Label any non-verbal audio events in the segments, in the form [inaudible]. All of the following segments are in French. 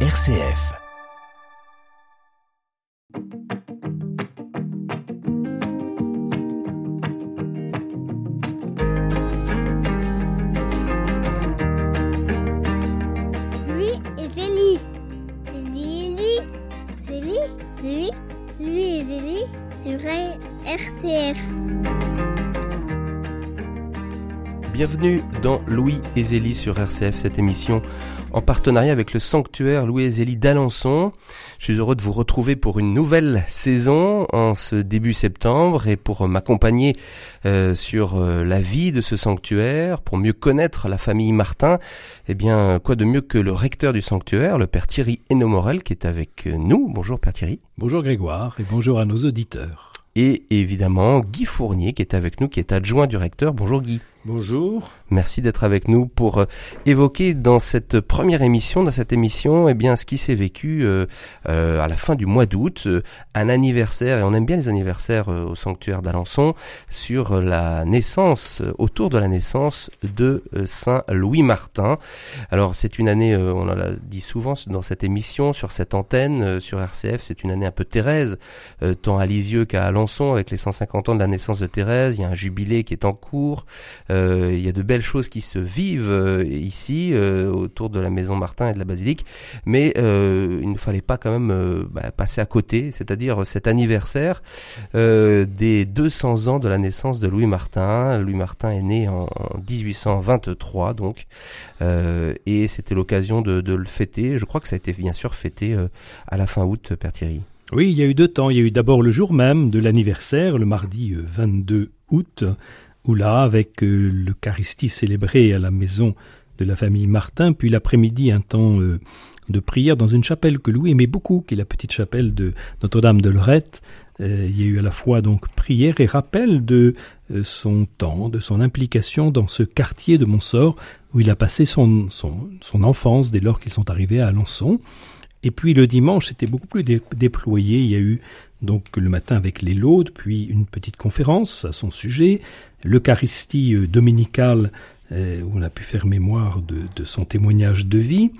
RCF. Bienvenue dans Louis et Zélie sur RCF, cette émission en partenariat avec le sanctuaire Louis et Zélie d'Alençon. Je suis heureux de vous retrouver pour une nouvelle saison en ce début septembre et pour m'accompagner euh, sur euh, la vie de ce sanctuaire, pour mieux connaître la famille Martin. Eh bien, quoi de mieux que le recteur du sanctuaire, le père Thierry Hénomorel, qui est avec nous. Bonjour père Thierry. Bonjour Grégoire et bonjour à nos auditeurs. Et évidemment Guy Fournier qui est avec nous, qui est adjoint du recteur. Bonjour Guy. Bonjour. Merci d'être avec nous pour euh, évoquer dans cette première émission, dans cette émission, eh bien ce qui s'est vécu euh, euh, à la fin du mois d'août, un anniversaire et on aime bien les anniversaires au sanctuaire d'Alençon sur la naissance, autour de la naissance de Saint Louis Martin. Alors c'est une année, on en a dit souvent dans cette émission, sur cette antenne, sur RCF, c'est une année un peu Thérèse, tant à Lisieux qu'à Alençon avec les 150 ans de la naissance de Thérèse. Il y a un jubilé qui est en cours. Euh, il y a de belles choses qui se vivent euh, ici euh, autour de la maison Martin et de la basilique, mais il ne fallait pas quand même bah, passer à côté, c'est-à-dire cet anniversaire des 200 ans de la naissance de Louis Martin. Louis Martin est né en, en 1823 donc, et c'était l'occasion de, de le fêter. Je crois que ça a été bien sûr fêté à la fin août, Père Thierry. Oui, il y a eu deux temps. Il y a eu d'abord le jour même de l'anniversaire, le mardi euh, 22 août, où là, avec euh, l'Eucharistie célébrée à la maison de la famille Martin, puis l'après-midi, un temps euh, de prière dans une chapelle que Louis aimait beaucoup, qui est la petite chapelle de Notre-Dame de Lorette. Euh, il y a eu à la fois donc prière et rappel de son temps, de son implication dans ce quartier de Montsort où il a passé son, enfance dès lors qu'ils sont arrivés à Alençon. Et puis le dimanche, c'était beaucoup plus dé- déployé. Il y a eu donc le matin avec les laudes, puis une petite conférence à son sujet, l'Eucharistie euh, dominicale euh, où on a pu faire mémoire de, de son témoignage de vie.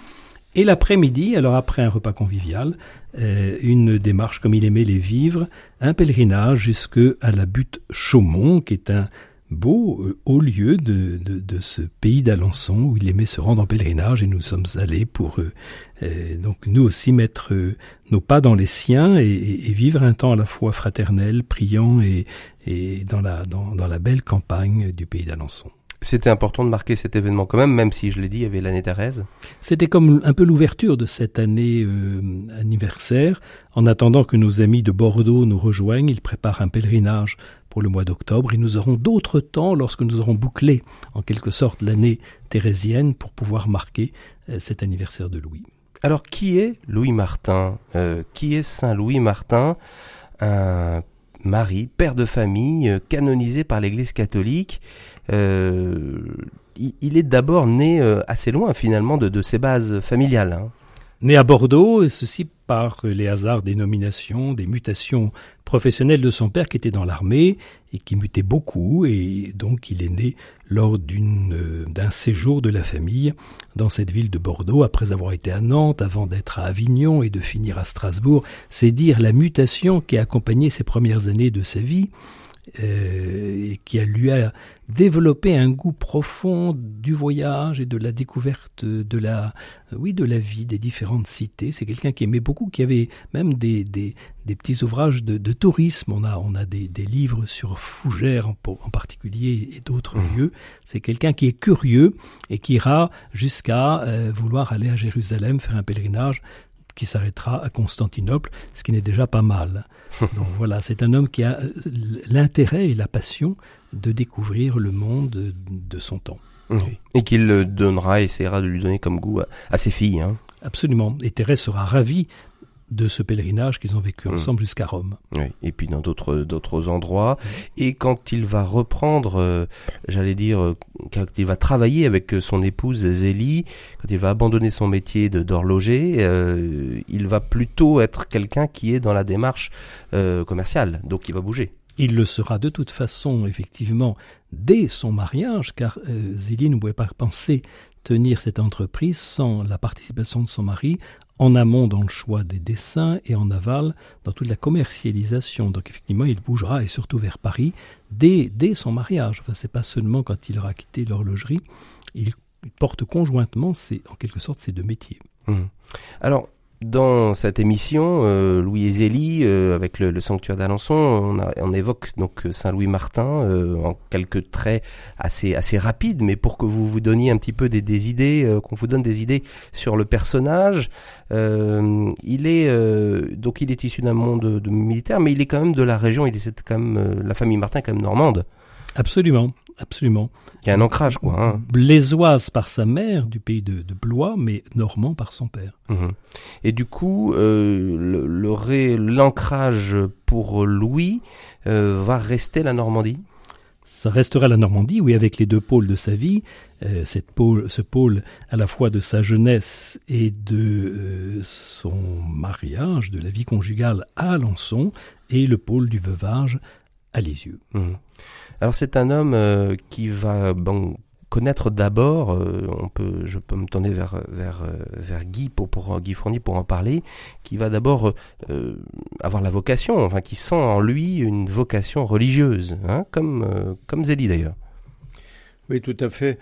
Et l'après-midi, alors après un repas convivial, euh, une démarche comme il aimait les vivre, un pèlerinage jusque à la butte Chaumont, qui est un beau euh, haut lieu de, de, de ce pays d'Alençon où il aimait se rendre en pèlerinage et nous sommes allés pour euh, euh, donc nous aussi mettre euh, nos pas dans les siens et, vivre un temps à la fois fraternel, priant et, et dans, la, dans, dans la belle campagne du pays d'Alençon. C'était important de marquer cet événement quand même, même si je l'ai dit, il y avait l'année Thérèse. C'était comme un peu l'ouverture de cette année euh, anniversaire. En attendant que nos amis de Bordeaux nous rejoignent, ils préparent un pèlerinage pour le mois d'octobre et nous aurons d'autres temps lorsque nous aurons bouclé en quelque sorte l'année thérésienne pour pouvoir marquer euh, cet anniversaire de Louis. Alors, qui est Louis Martin? Euh, Qui est Saint Louis Martin? Un mari, père de famille, euh, canonisé par l'Église catholique. Il, est d'abord né assez loin finalement de, de ses bases familiales. hein. Né à Bordeaux, et ceci par les hasards des nominations, des mutations professionnelles de son père qui était dans l'armée et qui mutait beaucoup, et donc il est né lors euh, d'un séjour de la famille dans cette ville de Bordeaux, après avoir été à Nantes, avant d'être à Avignon et de finir à Strasbourg. C'est dire la mutation qui a accompagné ces premières années de sa vie, euh, qui a, lui a développé un goût profond du voyage et de la découverte de la, oui, de la vie des différentes cités. C'est quelqu'un qui aimait beaucoup, qui avait même des, des, des petits ouvrages de, de tourisme. On a, on a des, des livres sur Fougères en, en particulier et d'autres lieux. C'est quelqu'un qui est curieux et qui ira jusqu'à euh, vouloir aller à Jérusalem faire un pèlerinage qui s'arrêtera à Constantinople, ce qui n'est déjà pas mal. [laughs] Donc voilà, c'est un homme qui a euh, l'intérêt et la passion de découvrir le monde de, son temps. Oui. Et qu'il donnera, essaiera de lui donner comme goût à, à ses filles. hein. Absolument. Et Thérèse sera ravie de ce pèlerinage qu'ils ont vécu Mm. ensemble jusqu'à Rome. Oui, et puis dans d'autres d'autres endroits. Et quand il va reprendre, euh, j'allais dire, euh, quand il va travailler avec euh, son épouse Zélie, quand il va abandonner son métier de d'horloger, euh, il va plutôt être quelqu'un qui est dans la démarche euh, commerciale, donc il va bouger. Il le sera de toute façon, effectivement, dès son mariage, car euh, Zélie ne pouvait pas penser tenir cette entreprise sans la participation de son mari, en amont dans le choix des dessins et en aval dans toute la commercialisation. Donc effectivement, il bougera et surtout vers Paris dès, dès son mariage. Enfin, c'est pas seulement quand il aura quitté l'horlogerie, il, porte conjointement, c'est en quelque sorte, ces deux métiers. Mmh. Alors, dans cette émission, euh, Louis et Zélie, euh, avec le, sanctuaire d'Alençon, on, on, évoque donc Saint-Louis Martin euh, en quelques traits assez assez rapides, mais pour que vous vous donniez un petit peu des, des idées, qu'on vous donne des idées sur le personnage. il est donc il est issu d'un monde de militaire, mais il est quand même de la région. Il est quand même la famille Martin est quand même normande. Absolument absolument. Il y a un ancrage, quoi. Hein. Blésoise par sa mère, du pays de, Blois, mais normand par son père. Mhm. Et du coup, euh, l'ancrage pour Louis euh, va rester la Normandie? Ça restera la Normandie, oui, avec les deux pôles de sa vie, euh, cette pôle, ce pôle à la fois de sa jeunesse et de son mariage, de la vie conjugale à Alençon, et le pôle du veuvage à Lisieux. Mhm. Alors c'est un homme euh, qui va connaître d'abord, euh, peut, je peux me tourner vers vers euh, Guy pour, pour Fournier pour en parler, qui va d'abord avoir la vocation, enfin qui sent en lui une vocation religieuse, hein, comme comme Zélie d'ailleurs. Oui, tout à fait.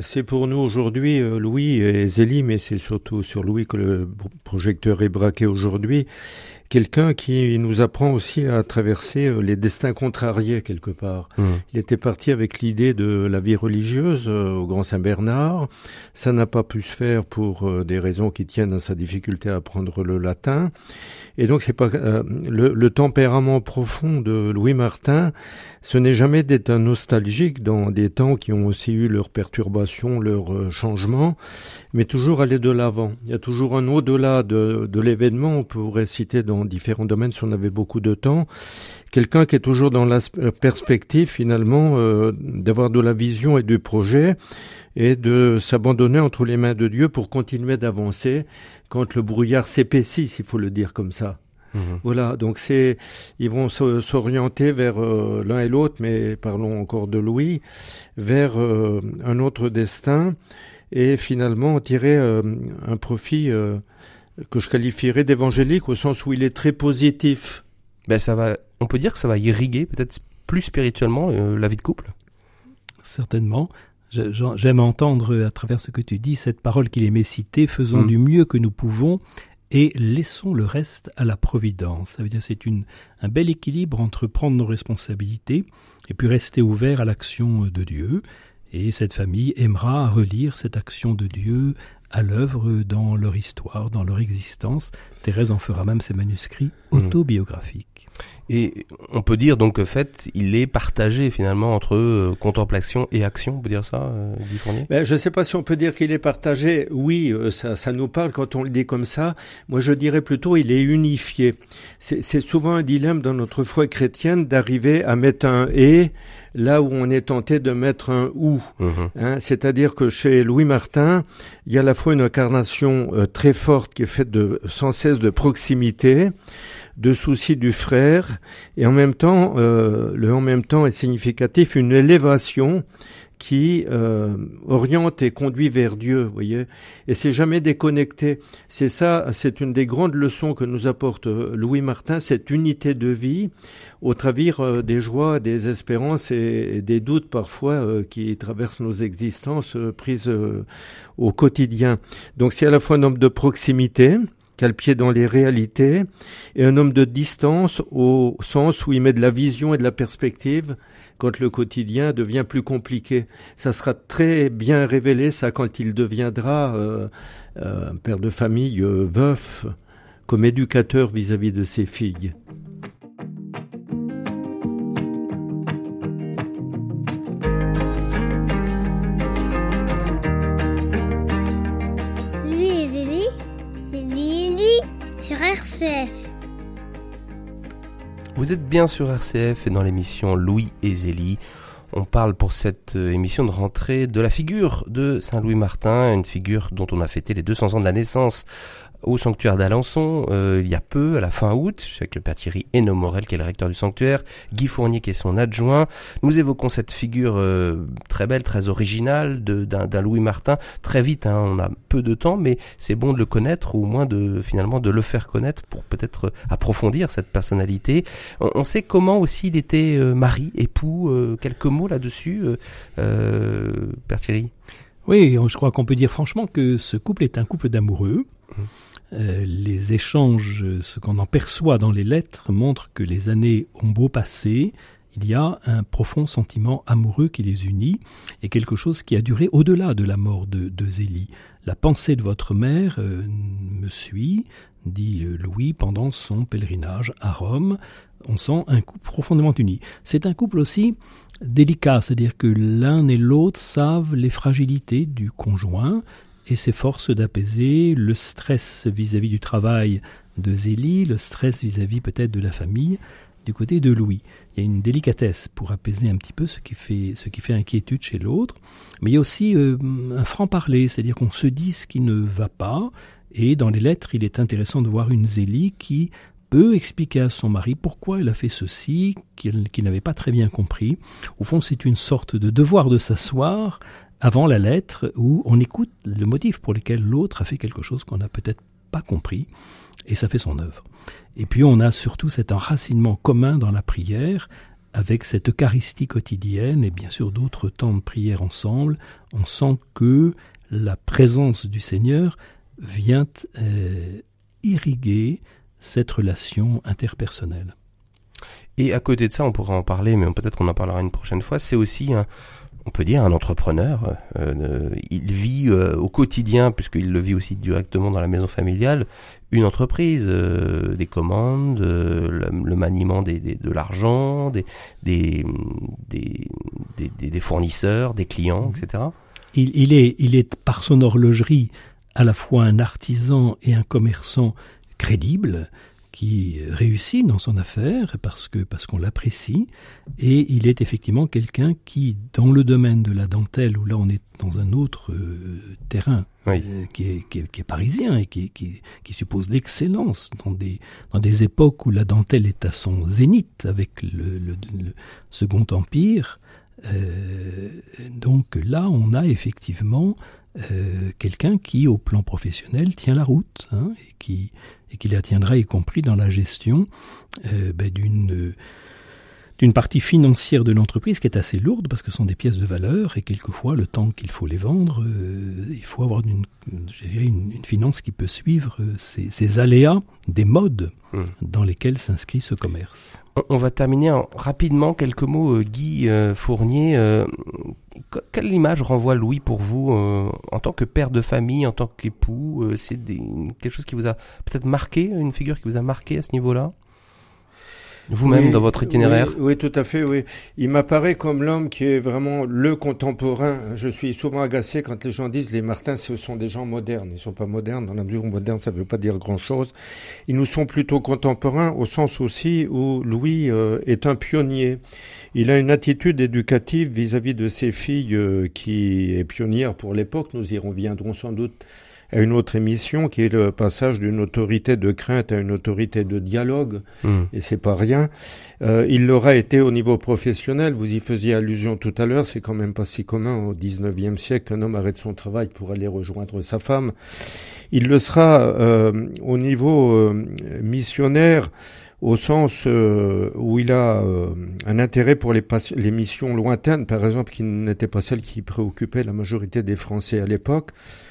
c'est pour nous aujourd'hui Louis et Zélie, mais c'est surtout sur Louis que le projecteur est braqué aujourd'hui quelqu'un qui nous apprend aussi à traverser euh, les destins contrariés quelque part. Mmh. Il était parti avec l'idée de la vie religieuse euh, au Grand Saint-Bernard. Ça n'a pas pu se faire pour euh, des raisons qui tiennent à sa difficulté à apprendre le latin. Et donc c'est pas le, le, tempérament profond de Louis Martin. Ce n'est jamais d'être un nostalgique dans des temps qui ont aussi eu leurs perturbations, leurs changements, mais toujours aller de l'avant. Il y a toujours un au-delà de, de l'événement. On pourrait citer dans différents domaines si on avait beaucoup de temps. Quelqu'un qui est toujours dans la perspective finalement euh, d'avoir de la vision et du projet et de s'abandonner entre les mains de Dieu pour continuer d'avancer quand le brouillard s'épaissit, s'il faut le dire comme ça. Mhm. Voilà, donc c'est, ils vont s'orienter vers euh, l'un et l'autre, mais parlons encore de Louis, vers euh, un autre destin et finalement tirer un profit que je qualifierais d'évangélique au sens où il est très positif. Ben ça va, on peut dire que ça va irriguer peut-être plus spirituellement euh, la vie de couple. Certainement. J'aime entendre à travers ce que tu dis cette parole qu'il aimait citer, faisons mm. du mieux que nous pouvons et laissons le reste à la providence. Ça veut dire c'est un bel équilibre entre prendre nos responsabilités et puis rester ouvert à l'action de Dieu. Et cette famille aimera relire cette action de Dieu à l'œuvre dans leur histoire, dans leur existence. Thérèse en fera même ses manuscrits mmh. autobiographiques. Et on peut dire donc que fait, il est partagé finalement entre euh, contemplation et action, on peut dire ça, euh, Guy Fournier? Ben, Je ne sais pas si on peut dire qu'il est partagé. Oui, euh, ça, ça, nous parle quand on le dit comme ça. Moi, je dirais plutôt il est unifié. C'est souvent un dilemme dans notre foi chrétienne d'arriver à mettre un « et » là où on est tenté de mettre un ou. Mhm. Hein, C'est-à-dire que chez Louis Martin, il y a à la fois une incarnation euh, très forte qui est faite de sans cesse de proximité, de souci du frère, et en même temps, euh, le en même temps est significatif, une élévation qui euh, oriente et conduit vers Dieu, vous voyez. Et c'est jamais déconnecté. C'est ça, c'est une des grandes leçons que nous apporte euh, Louis Martin, cette unité de vie au travers euh, des joies, des espérances et, des doutes parfois qui traversent nos existences prises au quotidien. Donc c'est à la fois un homme de proximité, qui pied dans les réalités, et un homme de distance au sens où il met de la vision et de la perspective quand le quotidien devient plus compliqué. Ça sera très bien révélé, ça, quand il deviendra euh, euh, père de famille euh, veuf, comme éducateur vis-à-vis de ses filles. Vous êtes bien sur RCF et dans l'émission Louis et Zélie. On parle pour cette euh, émission de rentrée de la figure de Saint Louis Martin, une figure dont on a fêté les 200 ans de la naissance au sanctuaire d'Alençon euh, il y a peu, à la fin août, avec le père Thierry Héno Morel qui est le recteur du sanctuaire, Guy Fournier qui est son adjoint. Nous évoquons cette figure euh, très belle, très originale d'un Louis Martin. Très vite, hein, on a peu de temps, mais c'est bon de le connaître ou au moins de finalement de le faire connaître pour peut-être approfondir cette personnalité. On, sait comment aussi il était mari, époux. quelques mots là-dessus, père Thierry? Oui, je crois qu'on peut dire franchement que ce couple est un couple d'amoureux. Mmh. Euh, les échanges, ce qu'on en perçoit dans les lettres, montrent que les années ont beau passer, il y a un profond sentiment amoureux qui les unit et quelque chose qui a duré au-delà de la mort de, Zélie. La pensée de votre mère euh, me suit, dit Louis, pendant son pèlerinage à Rome. On sent un couple profondément uni. C'est un couple aussi délicat, c'est-à-dire que l'un et l'autre savent les fragilités du conjoint et s'efforce d'apaiser le stress vis-à-vis du travail de Zélie, le stress vis-à-vis peut-être de la famille du côté de Louis. Il y a une délicatesse pour apaiser un petit peu ce qui fait, ce qui fait inquiétude chez l'autre, mais il y a aussi euh, un franc-parler, c'est-à-dire qu'on se dit ce qui ne va pas, et dans les lettres, il est intéressant de voir une Zélie qui peut expliquer à son mari pourquoi elle a fait ceci, qu'il n'avait pas très bien compris. Au fond, c'est une sorte de devoir de s'asseoir avant la lettre où on écoute le motif pour lequel l'autre a fait quelque chose qu'on n'a peut-être pas compris et ça fait son œuvre. Et puis on a surtout cet enracinement commun dans la prière avec cette Eucharistie quotidienne et bien sûr d'autres temps de prière ensemble. On sent que la présence du Seigneur vient euh, irriguer cette relation interpersonnelle. Et à côté de ça, on pourra en parler, mais peut-être qu'on en parlera une prochaine fois, c'est aussi un, on peut dire, un entrepreneur. Euh, il vit euh, au quotidien, puisqu'il le vit aussi directement dans la maison familiale, une entreprise, euh, des commandes, le, maniement des, de l'argent, des des, des, fournisseurs, des clients, etc. Il, il, est, il est par son horlogerie à la fois un artisan et un commerçant crédible qui réussit dans son affaire parce que parce qu'on l'apprécie. Et il est effectivement quelqu'un qui dans le domaine de la dentelle où là on est dans un autre euh, terrain euh, qui, est, qui, est, parisien et qui, qui, qui suppose l'excellence dans des dans des époques où la dentelle est à son zénith avec le, le, Second Empire. Euh, donc là on a effectivement euh, quelqu'un qui, au plan professionnel, tient la route hein, et qui et qui la tiendra, y compris dans la gestion euh, ben, d'une d'une partie financière de l'entreprise qui est assez lourde parce que ce sont des pièces de valeur et quelquefois le temps qu'il faut les vendre, euh, il faut avoir une, une, une, finance qui peut suivre euh, ces, ces aléas des modes hmm. dans lesquels s'inscrit ce commerce. On, va terminer en, rapidement quelques mots, euh, Guy Fournier. Quelle image renvoie Louis pour vous en tant que père de famille, en tant qu'époux C'est quelque chose qui vous a peut-être marqué, une figure qui vous a marqué à ce niveau-là? Vous-même dans votre itinéraire oui, tout à fait, oui. Il m'apparaît comme l'homme qui est vraiment le contemporain. Je suis souvent agacé quand les gens disent les Martins, ce sont des gens modernes. Ils ne sont pas modernes, dans la mesure où moderne, ça ne veut pas dire grand-chose. Ils nous sont plutôt contemporains au sens aussi où Louis euh, est un pionnier. Il a une attitude éducative vis-à-vis de ses filles euh, qui est pionnière pour l'époque. Nous y reviendrons sans doute à une autre émission qui est le passage d'une autorité de crainte à une autorité de dialogue, hmm. et c'est pas rien. Euh, il l'aura été au niveau professionnel, vous y faisiez allusion tout à l'heure, c'est quand même pas si commun au 19e siècle qu'un homme arrête son travail pour aller rejoindre sa femme. Il le sera euh, au niveau euh, missionnaire, au sens euh, où il a euh, un intérêt pour les, les, missions lointaines, par exemple, qui n'étaient pas celles qui préoccupaient la majorité des Français à l'époque.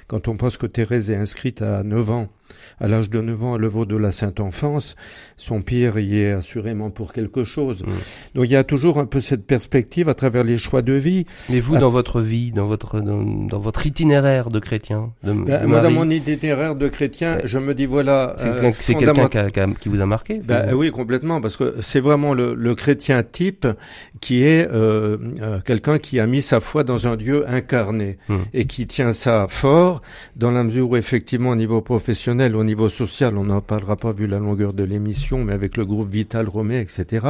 Quand on pense que Thérèse est inscrite à 9 ans à l'âge de 9 ans à l'œuvre de la Sainte Enfance, son pire y est assurément pour quelque chose. Mm. Donc il y a toujours un peu cette perspective à travers les choix de vie. Mais vous, dans votre vie, dans votre dans, votre itinéraire de chrétien, de, ben, moi, dans mon itinéraire de chrétien, je me dis voilà. C'est euh, quelqu'un qui, vous a marqué. Ben, oui, complètement, parce que c'est vraiment le, le, chrétien type qui est euh, euh, quelqu'un qui a mis sa foi dans un Dieu incarné mm. et qui tient ça fort dans la mesure où effectivement au niveau professionnel au niveau social, on n'en parlera pas vu la longueur de l'émission, mais avec le groupe Vital Romé, etc.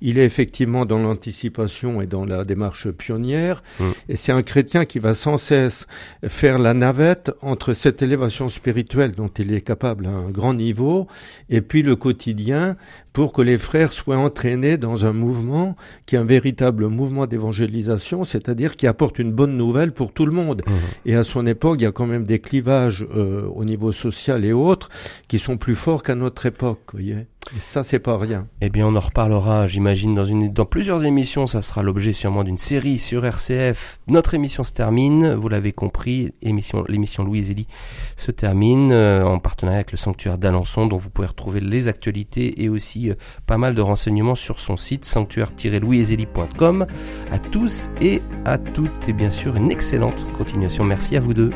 Il est effectivement dans l'anticipation et dans la démarche pionnière. Mm. Et c'est un chrétien qui va sans cesse faire la navette entre cette élévation spirituelle dont il est capable à un grand niveau et puis le quotidien pour que les frères soient entraînés dans un mouvement qui est un véritable mouvement d'évangélisation, c'est-à-dire qui apporte une bonne nouvelle pour tout le monde. Mmh. Et à son époque, il y a quand même des clivages euh, au niveau social et autres qui sont plus forts qu'à notre époque. Voyez et ça, c'est pas rien. Eh bien, on en reparlera, j'imagine, dans une, dans plusieurs émissions. Ça sera l'objet sûrement d'une série sur RCF. Notre émission se termine. Vous l'avez compris. Émission, l'émission Louise Elie se termine euh, en partenariat avec le sanctuaire d'Alençon, dont vous pouvez retrouver les actualités et aussi euh, pas mal de renseignements sur son site sanctuaire-louiseelie.com. À tous et à toutes, et bien sûr, une excellente continuation. Merci à vous deux.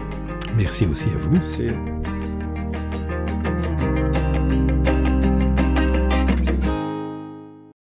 Merci aussi à vous.